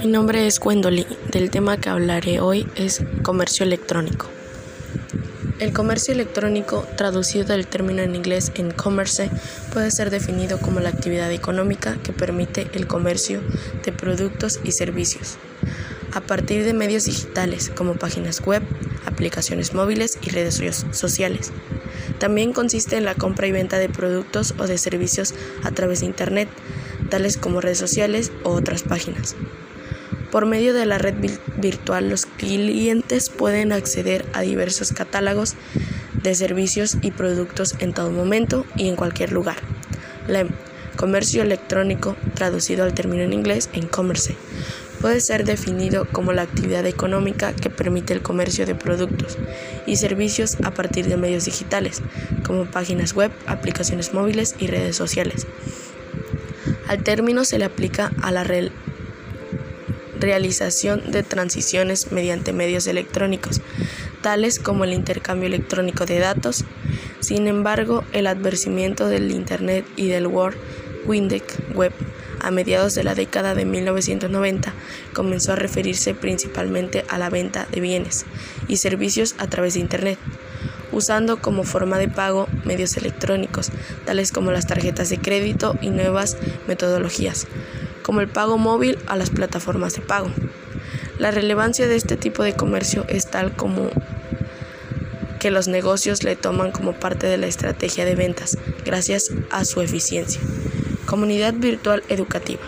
Mi nombre es Gwendolyn. Del tema que hablaré hoy es comercio electrónico. El comercio electrónico, traducido del término en inglés en commerce, puede ser definido como la actividad económica que permite el comercio de productos y servicios a partir de medios digitales como páginas web, aplicaciones móviles y redes sociales. También consiste en la compra y venta de productos o de servicios a través de Internet, tales como redes sociales o otras páginas. Por medio de la red virtual, los clientes pueden acceder a diversos catálogos de servicios y productos en todo momento y en cualquier lugar. LEM, comercio electrónico, traducido al término en inglés en commerce, puede ser definido como la actividad económica que permite el comercio de productos y servicios a partir de medios digitales, como páginas web, aplicaciones móviles y redes sociales. Al término se le aplica a la realización de transiciones mediante medios electrónicos, tales como el intercambio electrónico de datos. Sin embargo, el advertimiento del Internet y del World Wide Web a mediados de la década de 1990 comenzó a referirse principalmente a la venta de bienes y servicios a través de Internet, usando como forma de pago medios electrónicos, tales como las tarjetas de crédito y nuevas metodologías como el pago móvil a las plataformas de pago. La relevancia de este tipo de comercio es tal como que los negocios le toman como parte de la estrategia de ventas gracias a su eficiencia. Comunidad virtual educativa.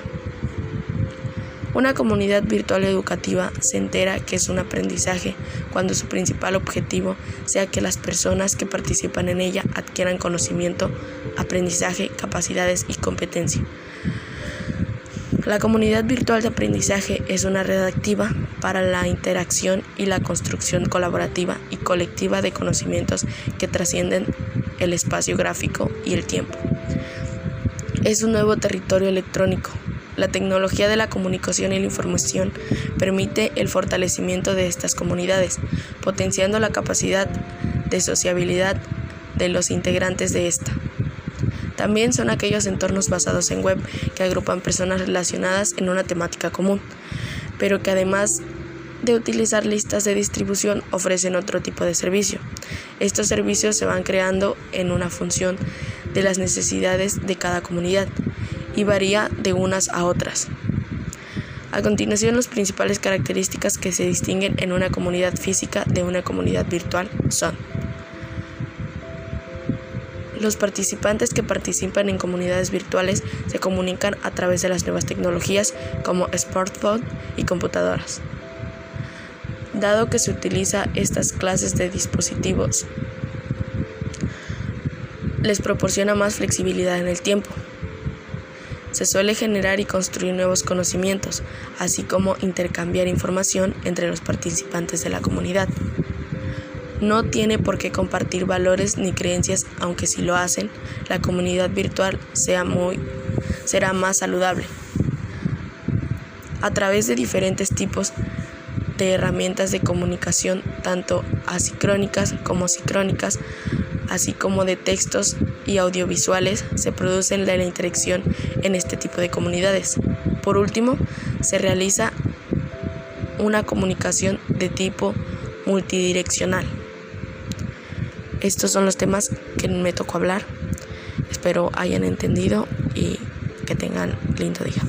Una comunidad virtual educativa se entera que es un aprendizaje cuando su principal objetivo sea que las personas que participan en ella adquieran conocimiento, aprendizaje, capacidades y competencia. La comunidad virtual de aprendizaje es una red activa para la interacción y la construcción colaborativa y colectiva de conocimientos que trascienden el espacio gráfico y el tiempo. Es un nuevo territorio electrónico. La tecnología de la comunicación y la información permite el fortalecimiento de estas comunidades, potenciando la capacidad de sociabilidad de los integrantes de esta. También son aquellos entornos basados en web que agrupan personas relacionadas en una temática común, pero que además de utilizar listas de distribución ofrecen otro tipo de servicio. Estos servicios se van creando en una función de las necesidades de cada comunidad y varía de unas a otras. A continuación, las principales características que se distinguen en una comunidad física de una comunidad virtual son los participantes que participan en comunidades virtuales se comunican a través de las nuevas tecnologías como smartphones y computadoras. Dado que se utiliza estas clases de dispositivos, les proporciona más flexibilidad en el tiempo. Se suele generar y construir nuevos conocimientos, así como intercambiar información entre los participantes de la comunidad no tiene por qué compartir valores ni creencias, aunque si lo hacen, la comunidad virtual será más saludable. A través de diferentes tipos de herramientas de comunicación, tanto asíncrónicas como sincrónicas, así como de textos y audiovisuales, se produce la interacción en este tipo de comunidades. Por último, se realiza una comunicación de tipo multidireccional. Estos son los temas que me tocó hablar. Espero hayan entendido y que tengan lindo día.